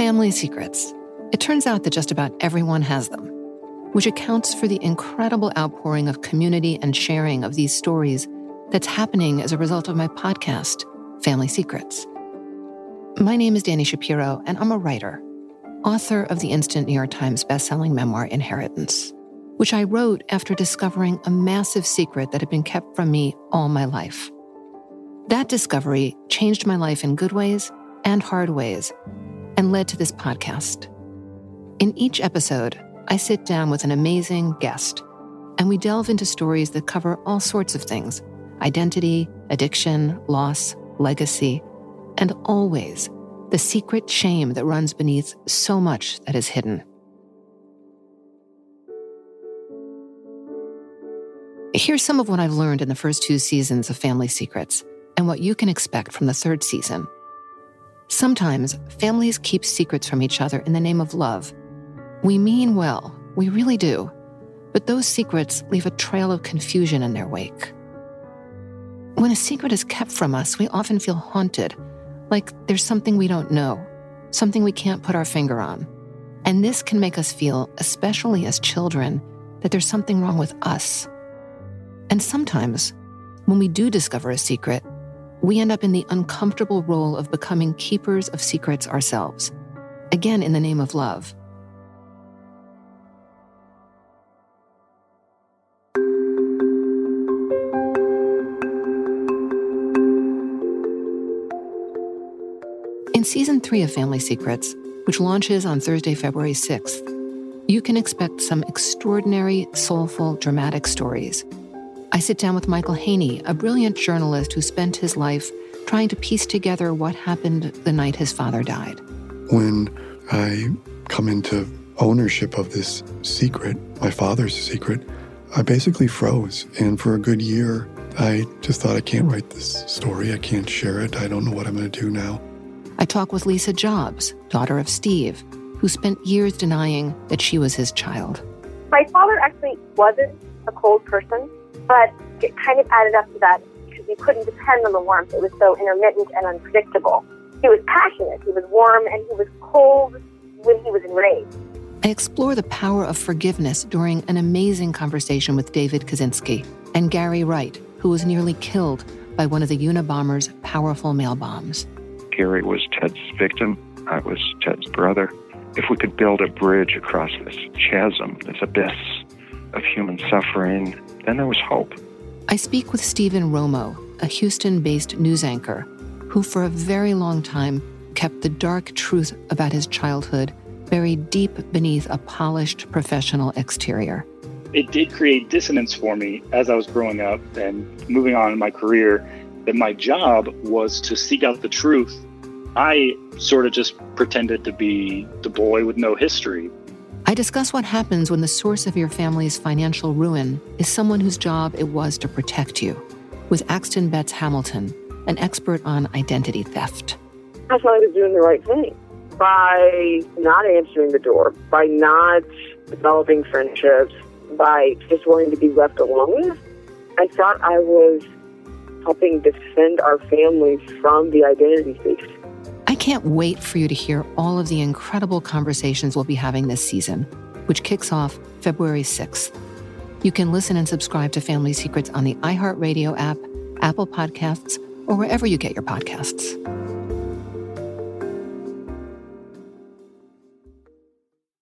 Family secrets. It turns out that just about everyone has them, which accounts for the incredible outpouring of community and sharing of these stories that's happening as a result of my podcast, Family Secrets. My name is Danny Shapiro, and I'm a writer, author of the instant New York Times bestselling memoir, Inheritance, which I wrote after discovering a massive secret that had been kept from me all my life. That discovery changed my life in good ways and hard ways and led to this podcast. In each episode, I sit down with an amazing guest and we delve into stories that cover all sorts of things identity, addiction, loss, legacy, and always the secret shame that runs beneath so much that is hidden. Here's some of what I've learned in the first two seasons of Family Secrets and what you can expect from the third season. Sometimes families keep secrets from each other in the name of love. We mean well, we really do, but those secrets leave a trail of confusion in their wake. When a secret is kept from us, we often feel haunted, like there's something we don't know, something we can't put our finger on. And this can make us feel, especially as children, that there's something wrong with us. And sometimes, when we do discover a secret, we end up in the uncomfortable role of becoming keepers of secrets ourselves, again in the name of love. In season three of Family Secrets, which launches on Thursday, February 6th, you can expect some extraordinary, soulful, dramatic stories. I sit down with Michael Hainey, a brilliant journalist who spent his life trying to piece together what happened the night his father died. When I come into ownership of this secret, my father's secret, I basically froze. And for a good year, I just thought, I can't write this story. I can't share it. I don't know what I'm going to do now. I talk with Lisa Jobs, daughter of Steve, who spent years denying that she was his child. My father actually wasn't a cold person, but it kind of added up to that because you couldn't depend on the warmth. It was so intermittent and unpredictable. He was passionate, he was warm, and he was cold when he was enraged. I explore the power of forgiveness during an amazing conversation with David Kaczynski and Gary Wright, who was nearly killed by one of the Unabomber's powerful mail bombs. Gary was Ted's victim. I was Ted's brother. If we could build a bridge across this chasm, this abyss of human suffering, then there was hope. I speak with Stephen Romo, a Houston based news anchor who, for a very long time, kept the dark truth about his childhood buried deep beneath a polished professional exterior. It did create dissonance for me as I was growing up and moving on in my career that my job was to seek out the truth. I sort of just pretended to be the boy with no history. I discuss what happens when the source of your family's financial ruin is someone whose job it was to protect you, with Axton Betz Hamilton, an expert on identity theft. I thought I was doing the right thing by not answering the door, by not developing friendships, by just wanting to be left alone. I thought I was helping defend our families from the identity thief. Can't wait for you to hear all of the incredible conversations we'll be having this season, which kicks off February 6th. You can listen and subscribe to Family Secrets on the iHeartRadio app, Apple Podcasts, or wherever you get your podcasts.